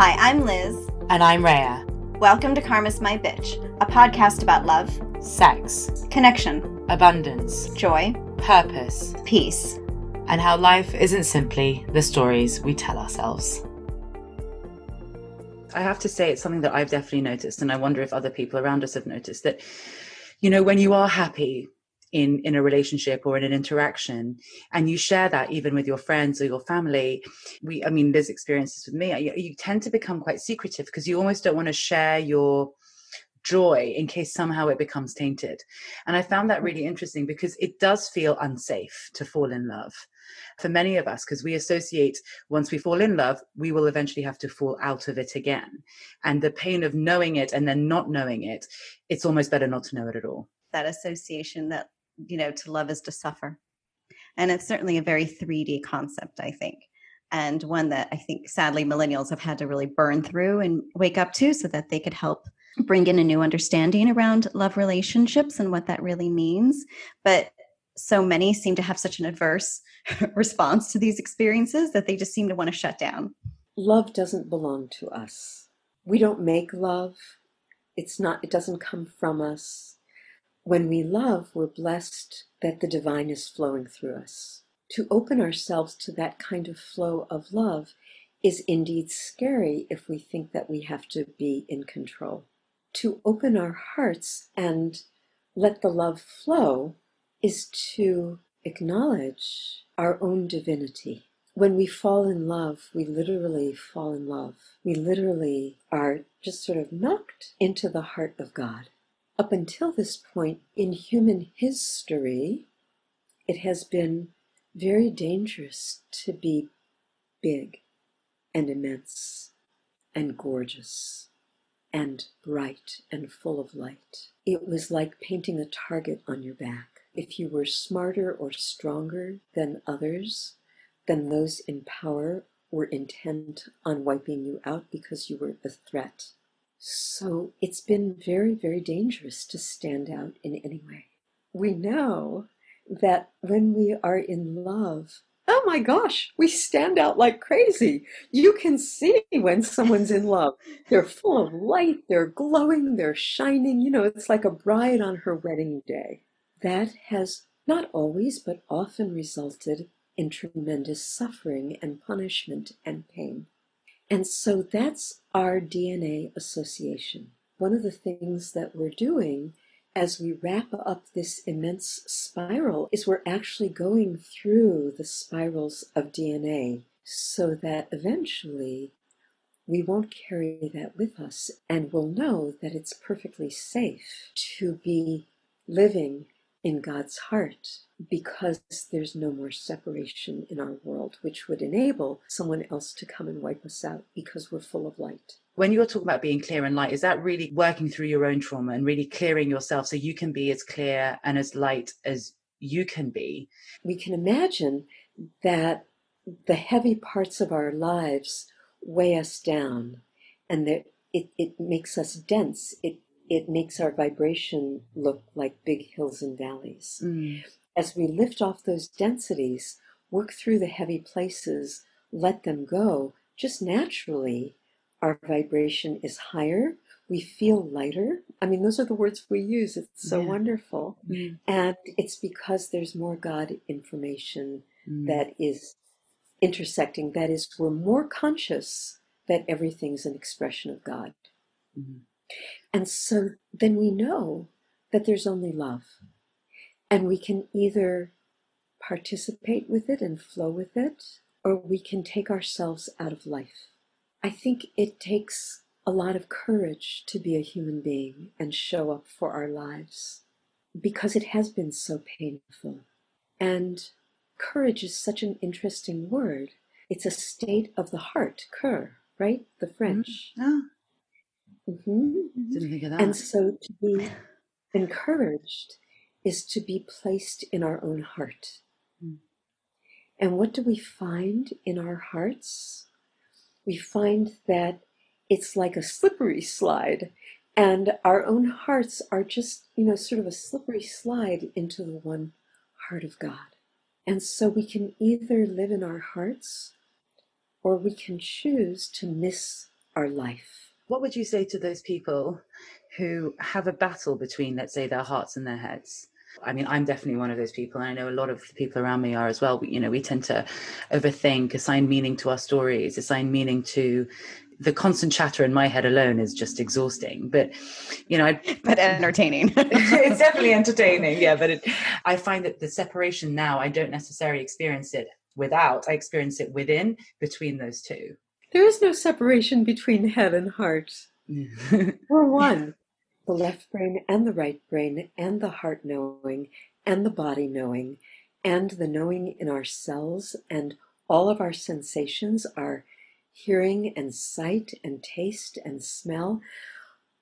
Hi, I'm Liz. And I'm Rhea. Welcome to Karma's My Bitch, a podcast about love, sex, connection, abundance, joy, purpose, peace, and how life isn't simply the stories we tell ourselves. I have to say, it's something that I've definitely noticed, and I wonder if other people around us have noticed that, you know, when you are happy, in in a relationship or in an interaction. And you share that even with your friends or your family. We i mean there's experiences with me. You, you tend to become quite secretive because you almost don't want to share your joy in case somehow it becomes tainted. And i found that mm. really interesting because it does feel unsafe to fall in love. For many of us because we associate once we fall in love we will eventually have to fall out of it again. And the pain of knowing it and then not knowing it it's almost better not to know it at all. That association that you know, to love is to suffer. And it's certainly a very 3D concept, I think, and one that I think sadly millennials have had to really burn through and wake up to so that they could help bring in a new understanding around love relationships and what that really means. But so many seem to have such an adverse response to these experiences that they just seem to want to shut down. Love doesn't belong to us. We don't make love. It's not it doesn't come from us. When we love, we're blessed that the divine is flowing through us. To open ourselves to that kind of flow of love is indeed scary if we think that we have to be in control. To open our hearts and let the love flow is to acknowledge our own divinity. When we fall in love, we literally fall in love. We literally are just sort of knocked into the heart of God. Up until this point in human history, it has been very dangerous to be big and immense and gorgeous and bright and full of light. It was like painting a target on your back. If you were smarter or stronger than others, then those in power were intent on wiping you out because you were a threat. So it's been very, very dangerous to stand out in any way. We know that when we are in love, oh my gosh, we stand out like crazy. You can see when someone's in love. They're full of light, they're glowing, they're shining. You know, it's like a bride on her wedding day. That has not always, but often resulted in tremendous suffering and punishment and pain. And so that's our DNA association. One of the things that we're doing as we wrap up this immense spiral is we're actually going through the spirals of DNA so that eventually we won't carry that with us and we'll know that it's perfectly safe to be living in God's heart because there's no more separation in our world, which would enable someone else to come and wipe us out because we're full of light. When you're talking about being clear and light, is that really working through your own trauma and really clearing yourself so you can be as clear and as light as you can be? We can imagine that the heavy parts of our lives weigh us down and that it, it makes us dense. It it makes our vibration look like big hills and valleys. Mm. As we lift off those densities, work through the heavy places, let them go, just naturally, our vibration is higher. We feel lighter. I mean, those are the words we use. It's so yeah. wonderful. Mm. And it's because there's more God information mm. that is intersecting. That is, we're more conscious that everything's an expression of God. Mm. And so then we know that there's only love. And we can either participate with it and flow with it, or we can take ourselves out of life. I think it takes a lot of courage to be a human being and show up for our lives because it has been so painful. And courage is such an interesting word. It's a state of the heart, cur, right? The French. Mm-hmm. Mm-hmm. Didn't think of that. And so to be encouraged is to be placed in our own heart. Mm. And what do we find in our hearts? We find that it's like a slippery slide, and our own hearts are just, you know, sort of a slippery slide into the one heart of God. And so we can either live in our hearts or we can choose to miss our life. What would you say to those people who have a battle between, let's say, their hearts and their heads? I mean, I'm definitely one of those people, and I know a lot of the people around me are as well. We, you know, we tend to overthink, assign meaning to our stories, assign meaning to the constant chatter in my head alone is just exhausting. But you know, I, but entertaining. it's definitely entertaining, yeah. But it, I find that the separation now, I don't necessarily experience it without. I experience it within, between those two. There is no separation between head and heart. We're one. The left brain and the right brain, and the heart knowing, and the body knowing, and the knowing in our cells, and all of our sensations are hearing and sight and taste and smell.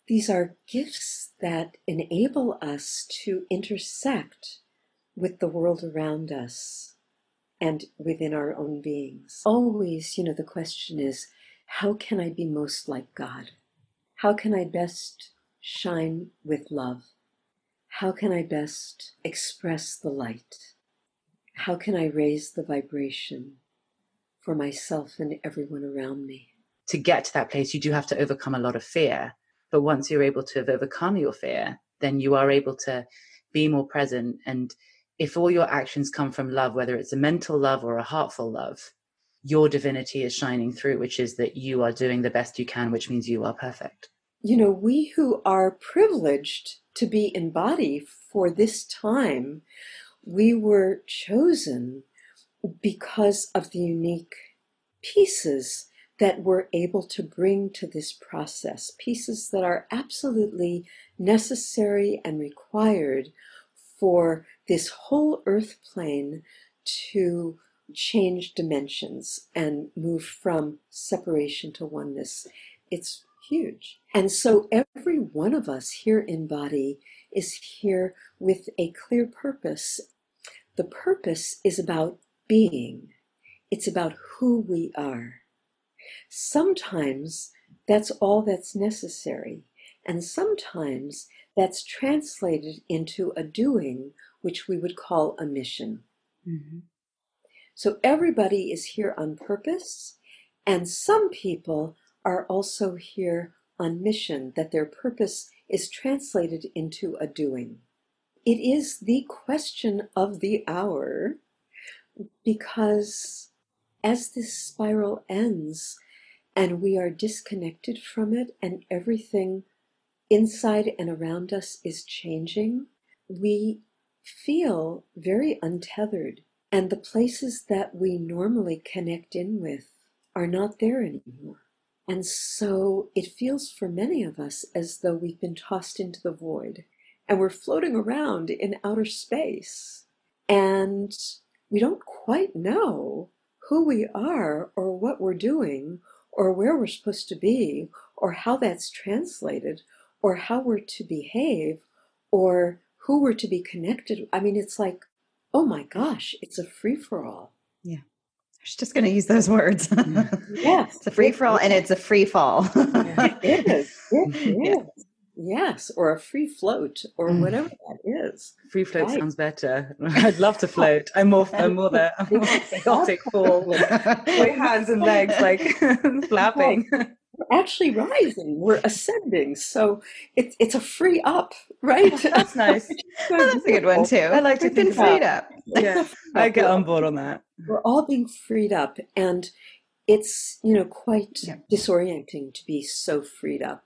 These are gifts that enable us to intersect with the world around us and within our own beings. Always, you know, the question is how can I be most like God? How can I best shine with love? How can I best express the light? How can I raise the vibration? for myself and everyone around me. To get to that place, you do have to overcome a lot of fear. But once you're able to have overcome your fear, then you are able to be more present. And if all your actions come from love, whether it's a mental love or a heartful love, your divinity is shining through, which is that you are doing the best you can, which means you are perfect. You know, we who are privileged to be in body for this time, we were chosen because of the unique pieces that we're able to bring to this process, pieces that are absolutely necessary and required for this whole earth plane to change dimensions and move from separation to oneness. It's huge. And so every one of us here in body is here with a clear purpose. The purpose is about being, it's about who we are. Sometimes that's all that's necessary, and sometimes that's translated into a doing, which we would call a mission. Mm-hmm. So everybody is here on purpose, and some people are also here on mission, that their purpose is translated into a doing. It is the question of the hour because as this spiral ends and we are disconnected from it and everything inside and around us is changing, we feel very untethered. And the places that we normally connect in with are not there anymore. And so it feels for many of us as though we've been tossed into the void and we're floating around in outer space. And we don't quite know who we are or what we're doing or where we're supposed to be or how that's translated or how we're to behave or who we're to be connected. I mean, it's like, oh my gosh, it's a free for all. Yeah. I was just going to use those words. yes. It's a free for all and it's a free fall. it is. It is. Yeah. Yes, or a free float, or mm. whatever that is. Free float right. sounds better. I'd love to float. I'm more, I'm more the chaotic fall with my hands and legs like flapping. Well, we're actually rising. We're ascending. So it's it's a free up, right? Oh, that's nice. well, oh, that's a good one too. I like to think freed up. Yeah, I get on board on that. We're all being freed up, and it's you know quite yeah. disorienting to be so freed up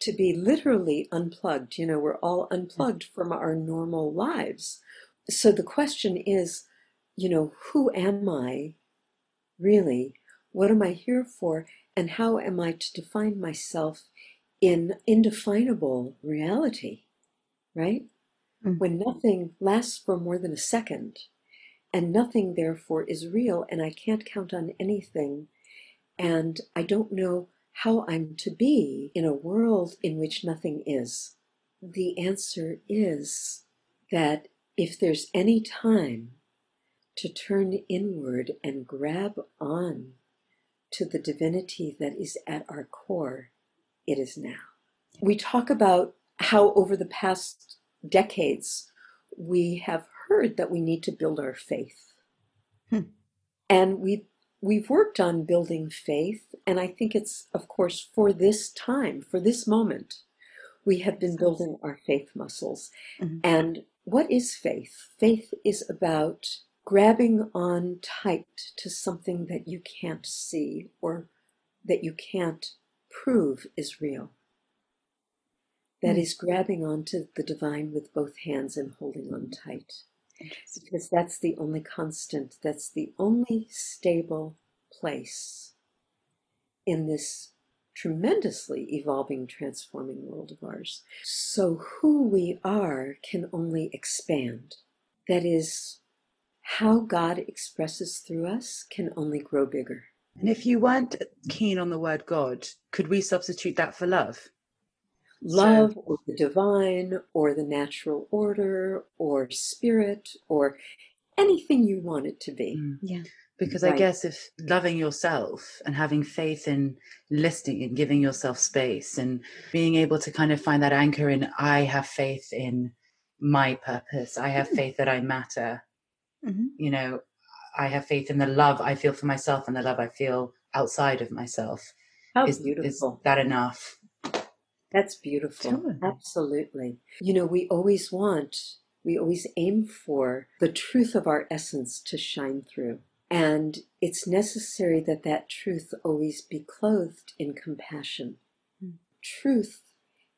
to be literally unplugged. You know, we're all mm. unplugged from our normal lives. So the question is, you know, who am I really? What am I here for? And how am I to define myself in indefinable reality? Right? Mm-hmm. When nothing lasts for more than a second, and nothing therefore is real, and I can't count on anything, and I don't know how I'm to be in a world in which nothing is? The answer is that if there's any time to turn inward and grab on to the divinity that is at our core, it is now. We talk about how over the past decades we have heard that we need to build our faith. Hmm. And we we've worked on building faith, and I think it's, of course, for this time, for this moment, we have been building our faith muscles. Mhm. And what is faith? Faith is about grabbing on tight to something that you can't see or that you can't prove is real. That Hmm. is grabbing onto the divine with both hands and holding on tight. Because that's the only constant, that's the only stable place in this tremendously evolving, transforming world of ours. So, who we are can only expand. That is, how God expresses through us can only grow bigger. And if you weren't keen on the word God, could we substitute that for love? Love or the divine or the natural order or spirit or anything you want it to be. Mm. Yeah. Because I guess if loving yourself and having faith in listening and giving yourself space and being able to kind of find that anchor in, I have faith in my purpose, I have faith that I matter, Mhm. you know, I have faith in the love I feel for myself and the love I feel outside of myself. How is, is beautiful. that enough? That's beautiful. Totally. Absolutely. You know, we always want, we always aim for the truth of our essence to shine through. And it's necessary that that truth always be clothed in compassion. Hmm. Truth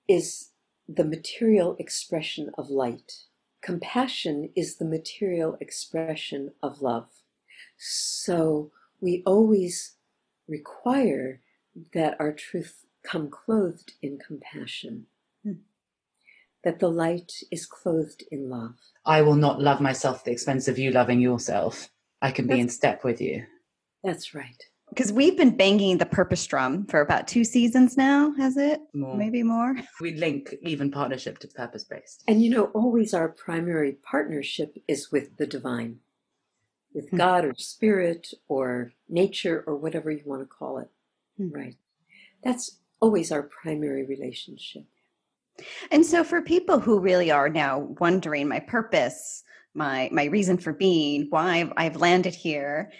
is the material expression of light. Compassion is the material expression of love. So we always require that our truth come clothed in compassion, Hmm. that the light is clothed in love. I will not love myself at the expense of you loving yourself. I can be in step with you. That's right. Because we've been banging the purpose drum for about two seasons now, has it? More. Maybe more. We link even partnership to purpose based. And you know, always our primary partnership is with the divine, with Hmm. God or spirit or nature or whatever you want to call it. Hmm. Right. That's always our primary relationship. And so for people who really are now wondering my purpose, my my reason for being, why I've, I've landed here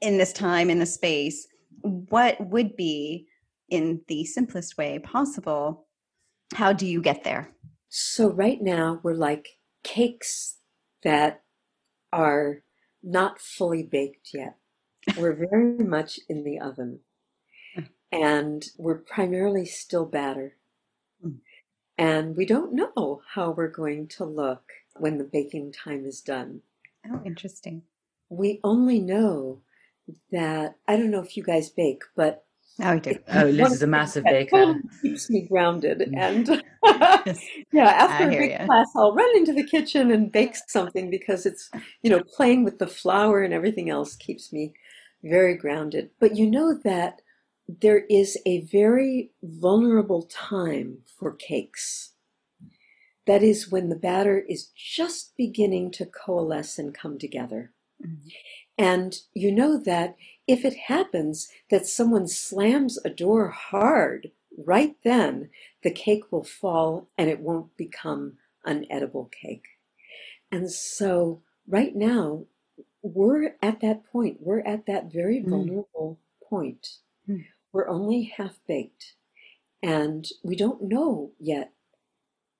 in this time in this space, what would be in the simplest way possible? How do you get there? So right now we're like cakes that are not fully baked yet. We're very much in the oven. And we're primarily still batter. Mm. And we don't know how we're going to look when the baking time is done. Oh, interesting. We only know that I don't know if you guys bake, but Oh, I do. Oh, Liz is a massive baker. totally keeps me grounded. Mm. And Yes. yeah, after a big ya. class, I'll run into the kitchen and bake something because it's, you know, playing with the flour and everything else keeps me very grounded. But you know that there is a very vulnerable time for cakes. That is when the batter is just beginning to coalesce and come together. Mhm. And you know that if it happens that someone slams a door hard right then, the cake will fall and it won't become an edible cake. And so, right now, we're at that point. We're at that very Mm. vulnerable point. Mm. We're only half baked. And we don't know yet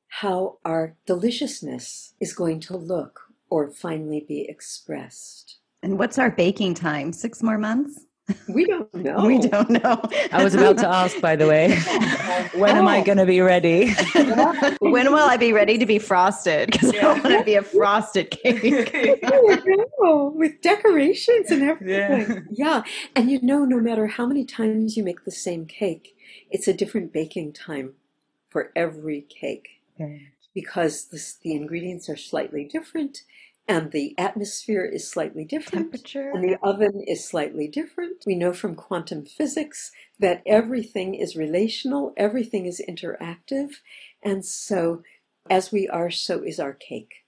how our deliciousness is going to look or finally be expressed. And what's our baking time? Six more months? We don't know. We don't know. I was about to ask, by the way, when am I Oh. going to be ready? when will I be ready to be frosted? Because I want to be a frosted cake. There you go, with decorations and everything. Yeah. And you know, no matter how many times you make the same cake, it's a different baking time for every cake because this, the ingredients are slightly different and the atmosphere is slightly different. Temperature. And the oven is slightly different. We know from quantum physics that everything is relational, everything is interactive. And so, as we are, so is our cake.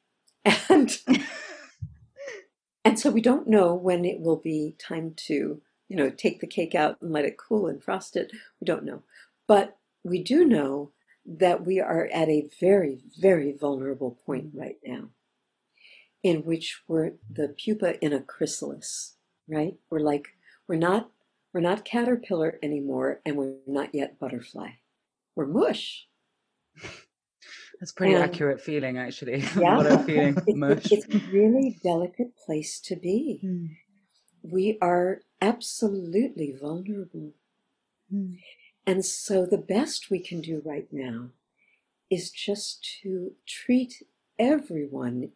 And, and so, we don't know when it will be time to, you know, take the cake out and let it cool and frost it. We don't know. But we do know that we are at a very, very vulnerable point right now in which we're the pupa in a chrysalis, right? We're like, We're not we're not caterpillar anymore, and we're not yet butterfly. We're mush. That's pretty And- accurate feeling, actually. Yeah. what I'm feeling. Mush. it's a really delicate place to be. Mm. We are absolutely vulnerable. Mm. And so the best we can do right now is just to treat everyone,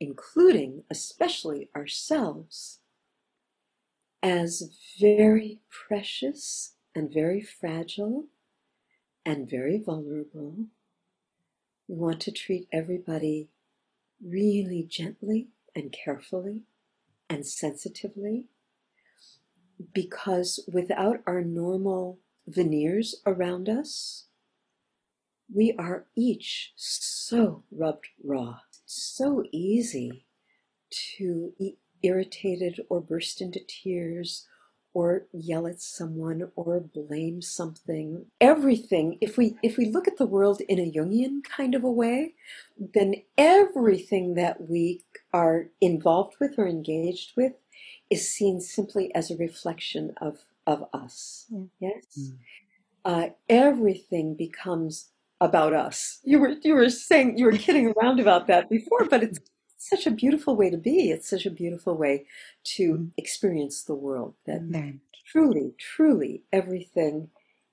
including especially ourselves, as very precious and very fragile and very vulnerable. We want to treat everybody really gently and carefully and sensitively because without our normal veneers around us, we are each so rubbed raw, so easy to be irritated or burst into tears or yell at someone or blame something everything if we if we look at the world in a jungian kind of a way then everything that we are involved with or engaged with is seen simply as a reflection of of us Yeah. yes Mm. uh, everything becomes about us you were you were saying you were kidding around about that before but it's such a beautiful way to be it's such a beautiful way to experience the world that truly, truly everything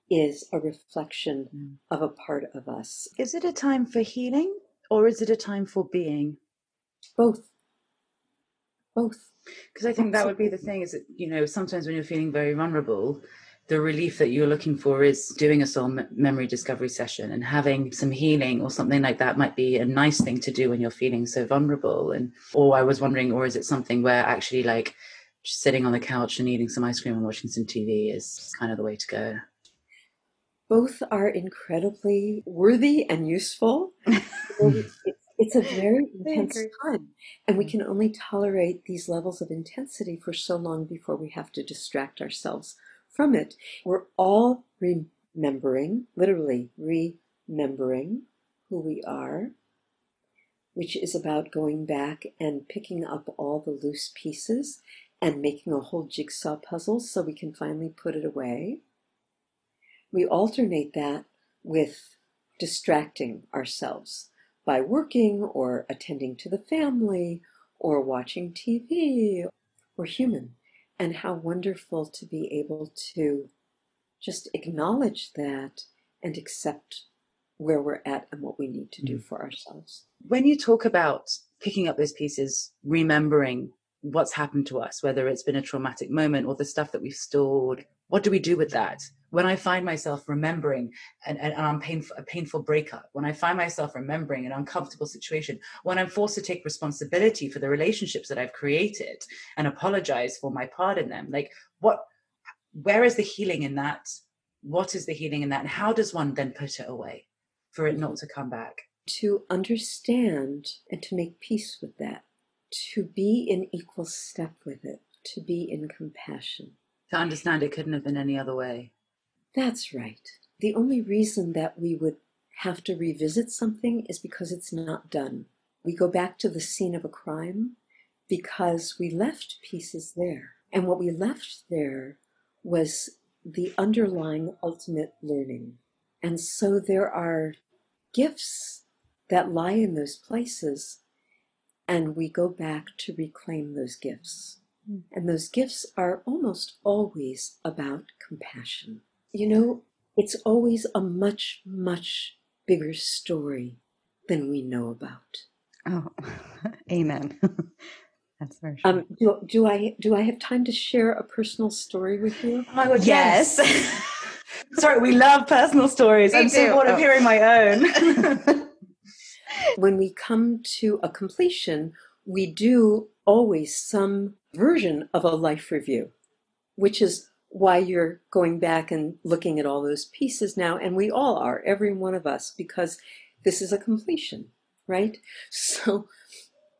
is a reflection Mm. of a part of us. Is it a time for healing or is it a time for being? Both. Both. Because I think that would be the thing is that, you know, sometimes when you're feeling very vulnerable, the relief that you're looking for is doing a soul memory discovery session and having some healing or something like that might be a nice thing to do when you're feeling so vulnerable. And, or I was wondering, or is it something where actually like just sitting on the couch and eating some ice cream and watching some TV is kind of the way to go? Both are incredibly worthy and useful. it's, it's a very intense time. And we mm. can only tolerate these levels of intensity for so long before we have to distract ourselves from it. We're all remembering, literally remembering who we are, which is about going back and picking up all the loose pieces and making a whole jigsaw puzzle so we can finally put it away. We alternate that with distracting ourselves by working or attending to the family or watching TV. We're human, and how wonderful to be able to just acknowledge that and accept where we're at and what we need to do mm. for ourselves. when you talk about picking up those pieces, remembering what's happened to us, whether it's been a traumatic moment or the stuff that we've stored, what do we do with that? When I find myself remembering an, an, an painful, a painful breakup, when I find myself remembering an uncomfortable situation, when I'm forced to take responsibility for the relationships that I've created and apologize for my part in them, like what, where is the healing in that? What is the healing in that? And how does one then put it away for it not to come back? To understand and to make peace with that, to be in equal step with it, to be in compassion. to understand it couldn't have been any other way. That's right. The only reason that we would have to revisit something is because it's not done. We go back to the scene of a crime because we left pieces there. And what we left there was the underlying ultimate learning. And so there are gifts that lie in those places, and we go back to reclaim those gifts. And those gifts are almost always about compassion. You know, it's always a much, much bigger story than we know about. Oh, amen. That's for sure. Um, do, do I do I have time to share a personal story with you? Oh my God, yes. Sorry, we love personal stories. We I'm so do. bored of Oh. hearing my own. When we come to a completion, we do always some version of a life review, which is why you're going back and looking at all those pieces now, and we all are, every one of us, because this is a completion, right? So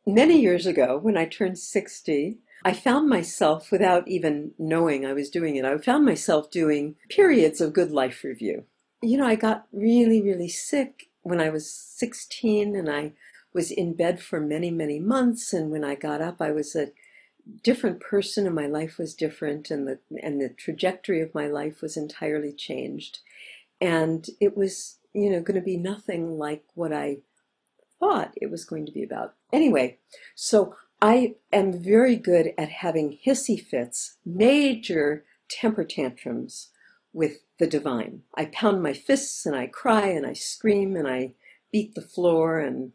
many years ago, when I turned 60, I found myself, without even knowing I was doing it, I found myself doing periods of good life review. You know, I got really, really sick when I was 16 and I was in bed for many, many months. And when I got up, I was a different person and my life was different and the and the trajectory of my life was entirely changed and it was you know going to be nothing like what i thought it was going to be about anyway so i am very good at having hissy fits major temper tantrums with the divine i pound my fists and i cry and i scream and i beat the floor and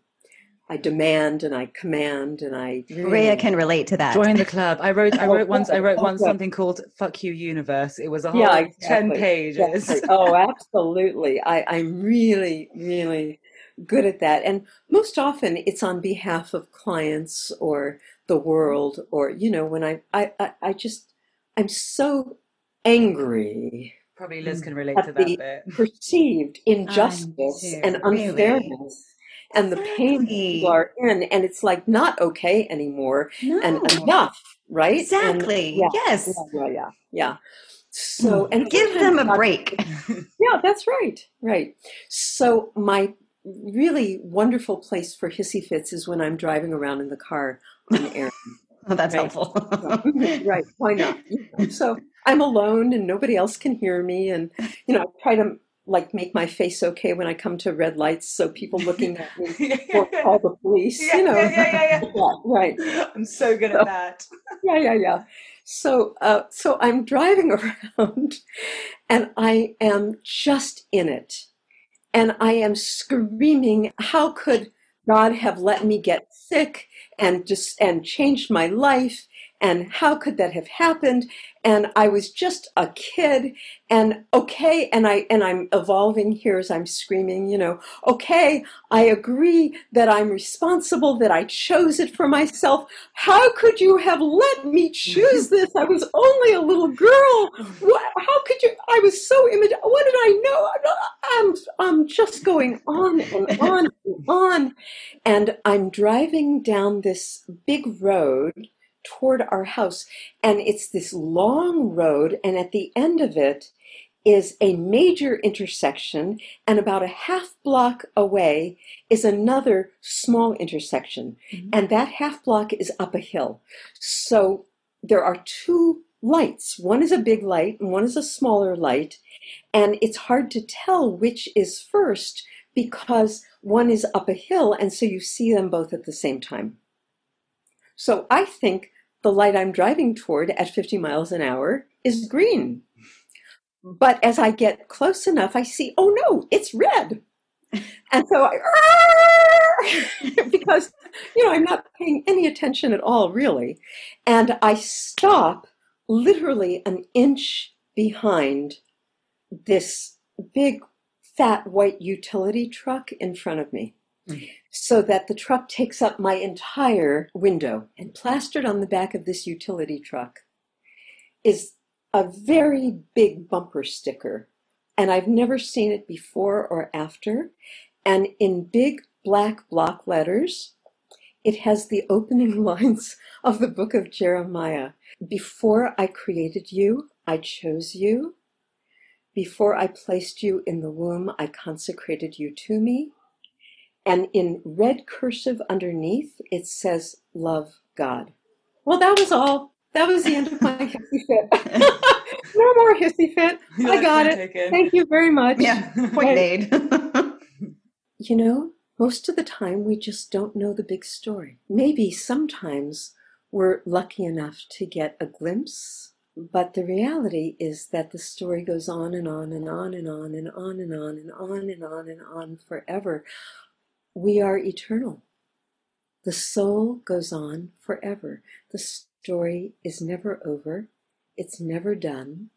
I demand and I command and I. Maria can relate to that. Join the club. I wrote. I wrote once. I wrote once something called "Fuck You Universe." It was a whole yeah, exactly. ten pages. Exactly. Oh, absolutely. I, I'm really, really good at that, and most often it's on behalf of clients or the world, or you know, when I, I, I, I just, I'm so angry. Probably Liz mm. can relate to that bit. Perceived injustice and unfairness. Really? and the pain people are in and it's like not okay anymore no. and enough right? Exactly. and, yeah, yes. Yeah yeah yeah so mm. and give them a break. Yeah that's right right. So my really wonderful place for hissy fits is when i'm driving around in the car on air. Oh that's right? helpful. Mm-hmm. Right. Why not? So i'm alone and nobody else can hear me and you know i try to like make my face okay when I come to red lights, so people looking at me will call the police. Yeah, you know, yeah, yeah, yeah, yeah. right. I'm so good so, at that. Yeah, yeah, yeah. So, uh, so I'm driving around, and I am just in it, and I am screaming, "How could God have let me get sick and just and changed my life?" And how could that have happened? And i was just a kid and okay and i and i'm evolving here as i'm screaming you know okay i agree that i'm responsible that i chose it for myself. How could you have let me choose this? I was only a little girl. What, how could you i was so immature what did i know? I'm i'm just going on and on and on. And i'm driving down this big road toward our house. And it's this long road, and at the end of it is a major intersection, and about a half block away is another small intersection. Mm-hmm. And that half block is up a hill. So there are two lights. One is a big light, and one is a smaller light. And it's hard to tell which is first because one is up a hill, and so you see them both at the same time. So I think the light I'm driving toward at 50 miles an hour is green. But as I get close enough, I see, oh no, it's red. And so I, because, you know, I'm not paying any attention at all, really. And I stop literally an inch behind this big, fat white utility truck in front of me. So that the truck takes up my entire window. And plastered on the back of this utility truck is a very big bumper sticker. And I've never seen it before or after. And in big black block letters, it has the opening lines of the book of Jeremiah. Before I created you, I chose you. Before I placed you in the womb, I consecrated you to me. And in red cursive underneath, it says, Love God. Well, that was all. That was the end of my hissy fit. no more hissy fit. You I got it. Taken. Thank you very much. Yeah, point made. you know, most of the time we just don't know the big story. Maybe sometimes we're lucky enough to get a glimpse, but the reality is that the story goes on and on and on and on and on and on and on and on and on forever we are eternal. The soul goes on forever. The story is never over, it's never done.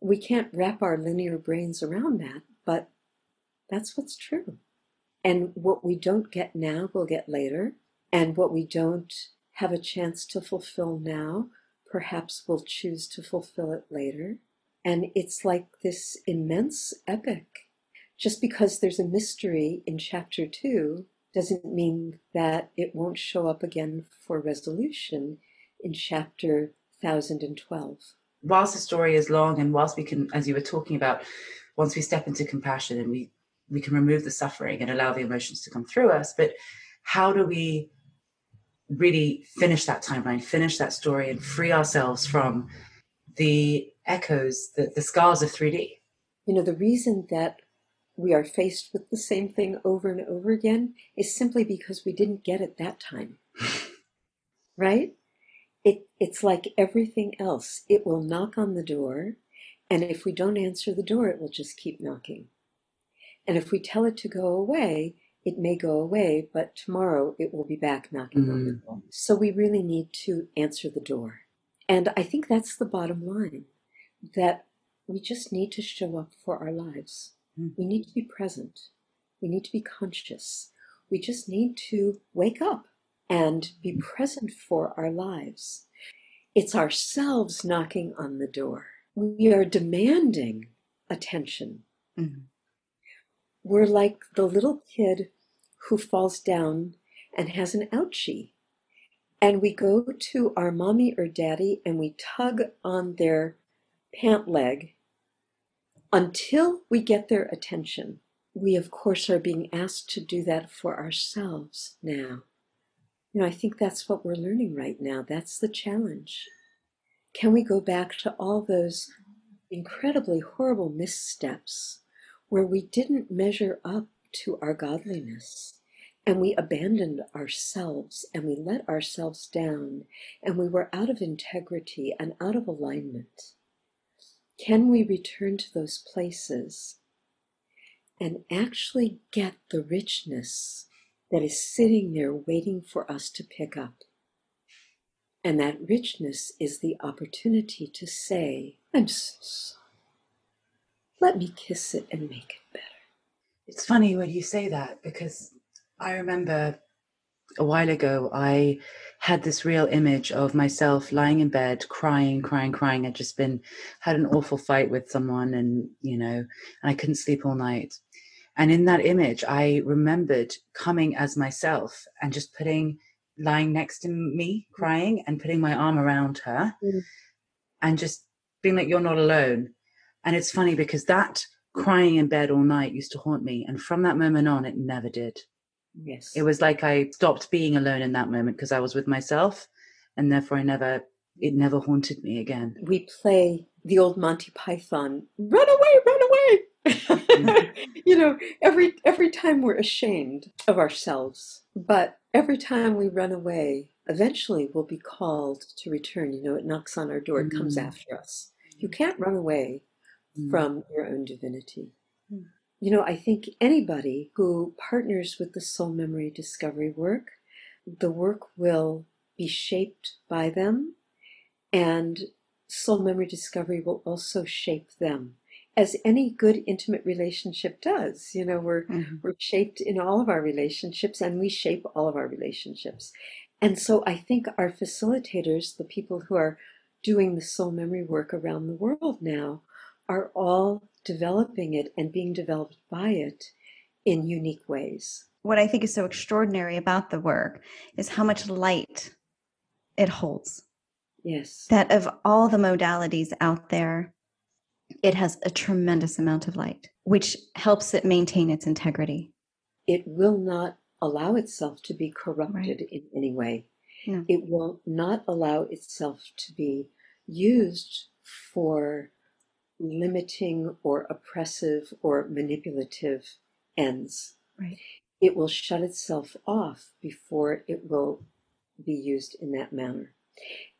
We can't wrap our linear brains around that, but that's what's true. And what we don't get now, we'll get later. And what we don't have a chance to fulfill now, perhaps we'll choose to fulfill it later. And it's like this immense epic just because there's a mystery in chapter two doesn't mean that it won't show up again for resolution in chapter 1012. Whilst the story is long, and whilst we can, as you were talking about, once we step into compassion and we we can remove the suffering and allow the emotions to come through us, but how do we really finish that timeline, finish that story, and free ourselves from the echoes, the, the scars of 3D. You know, the reason that we are faced with the same thing over and over again is simply because we didn't get it that time. right? It, it's like everything else. It will knock on the door, and if we don't answer the door, it will just keep knocking. And if we tell it to go away, it may go away, but tomorrow it will be back knocking mm. on the mm. door. So we really need to answer the door. And I think that's the bottom line that we just need to show up for our lives. Mm. We need to be present. We need to be conscious. We just need to wake up and be present for our lives. It's ourselves knocking on the door. We are demanding attention. Mm. We're like the little kid who falls down and has an ouchie. And we go to our mommy or daddy and we tug on their pant leg until we get their attention. We, of course, are being asked to do that for ourselves now. You know, I think that's what we're learning right now. That's the challenge. Can we go back to all those incredibly horrible missteps where we didn't measure up to our godliness and we abandoned ourselves and we let ourselves down and we were out of integrity and out of alignment? Can we return to those places and actually get the richness that is sitting there waiting for us to pick up? And that richness is the opportunity to say, I'm so sorry. Let me kiss it and make it better. It's funny when you say that because I remember a while ago I had this real image of myself lying in bed crying crying crying. I'd just been had an awful fight with someone and you know and i couldn't sleep all night. And in that image i remembered coming as myself and just putting lying next to me crying and putting my arm around her mm. and just being like you're not alone. And it's funny because that crying in bed all night used to haunt me. And from that moment on it never did Yes. It was like I stopped being alone in that moment because I was with myself and therefore I never it never haunted me again. We play the old Monty Python, run away, run away. you know, every every time we're ashamed of ourselves, but every time we run away, eventually we'll be called to return. You know, it knocks on our door, it comes mm. after us. You can't run away mm. from your own divinity. Mm. You know, I think anybody who partners with the soul memory discovery work, the work will be shaped by them, and soul memory discovery will also shape them as any good intimate relationship does. You know, we're mm-hmm. we're shaped in all of our relationships and we shape all of our relationships. And so I think our facilitators, the people who are doing the soul memory work around the world now, are all developing it and being developed by it in unique ways. What I think is so extraordinary about the work is how much light it holds. Yes. That of all the modalities out there, it has a tremendous amount of light, which helps it maintain its integrity. It will not allow itself to be corrupted right. in any way. No. It will not allow itself to be used for limiting or oppressive or manipulative ends. Right. It will shut itself off before it will be used in that manner.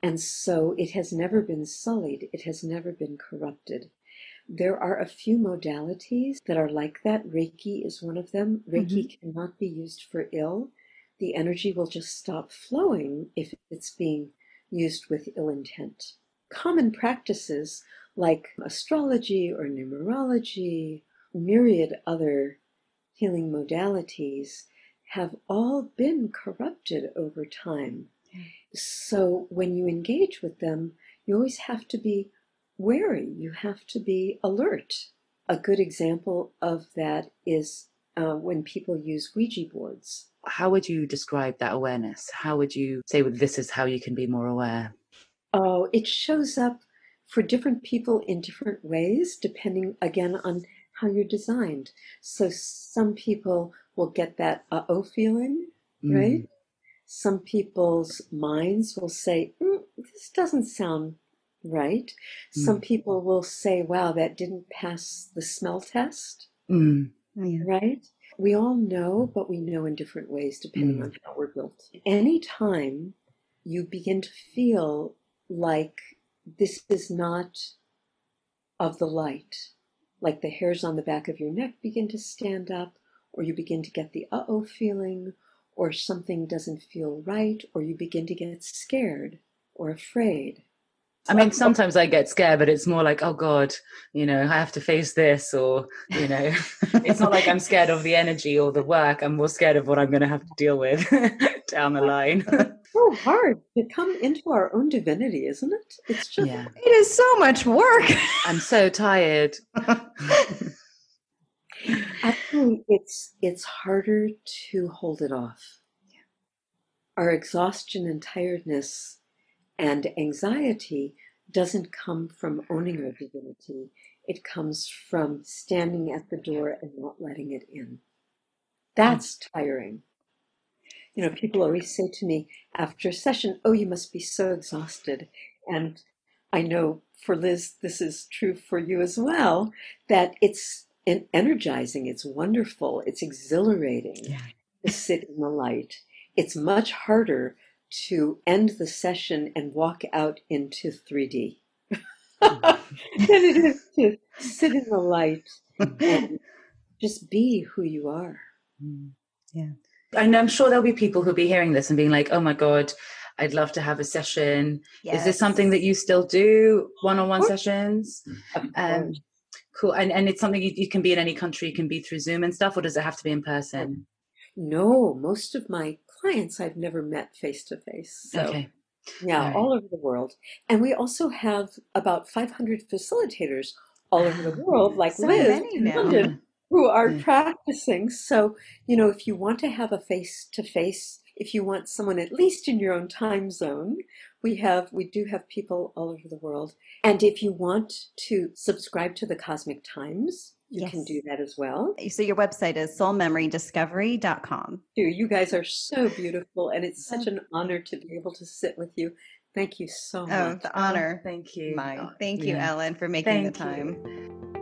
And so it has never been sullied, it has never been corrupted. There are a few modalities that are like that. Reiki is one of them. Reiki mm-hmm. cannot be used for ill. The energy will just stop flowing if it's being used with ill intent. Common practices like astrology or numerology, myriad other healing modalities, have all been corrupted over time. So when you engage with them, you always have to be wary, you have to be alert. A good example of that is uh, when people use Ouija boards. How would you describe that awareness? How would you say, well, this is how you can be more aware? Oh, it shows up for different people in different ways, depending again on how you're designed. So some people will get that uh oh feeling, mm. right? Some people's minds will say, mm, This doesn't sound right. Some Mm. people will say, Wow, that didn't pass the smell test, Mm. Yeah. right? We all know, but we know in different ways depending Mm. on how we're built. Anytime you begin to feel like this is not of the light, like the hairs on the back of your neck begin to stand up, or you begin to get the uh oh feeling, or something doesn't feel right, or you begin to get scared or afraid. I mean, sometimes I get scared, but it's more like, oh God, you know, I have to face this, or, you know, it's not like I'm scared of the energy or the work. I'm more scared of what I'm going to have to deal with down the line. So hard to come into our own divinity, isn't it? It's just yeah. It is so much work. I'm so tired. Actually, it's it's harder to hold it off. Our exhaustion and tiredness and anxiety doesn't come from owning our divinity. It comes from standing at the door and not letting it in. That's mm. tiring. You know, people always say to me after a session, "Oh, you must be so exhausted." And I know for Liz, this is true for you as well, that it's en- energizing, it's wonderful, it's exhilarating Yeah. to sit in the light. It's much harder to end the session and walk out into 3D mm-hmm. than it is to sit in the light and just be who you are. Mm, yeah. And I'm sure there'll be people who'll be hearing this and being like, oh my God, I'd love to have a session. Is this something that you still do one on one sessions? Um, cool. And, and it's something you, you can be in any country, you can be through Zoom and stuff, or does it have to be in person? No, most of my clients I've never met face to face. So Okay. Yeah, Alright. all over the world. And we also have about 500 facilitators all over the world, like So Liz many in now. London, who are Yeah. practicing. So, you know, if you want to have a face to face, if you want someone at least in your own time zone, we have we do have people all over the world. And if you want to subscribe to the Cosmic Times, you can do that as well. So your website is soulmemorydiscovery.com. Too. You guys are so beautiful, and it's such mm. an honor to be able to sit with you. Thank you so much. Oh, much. the honor. Thank you. Mine. Oh, Thank you, Yeah. Ellen, for making the time. you.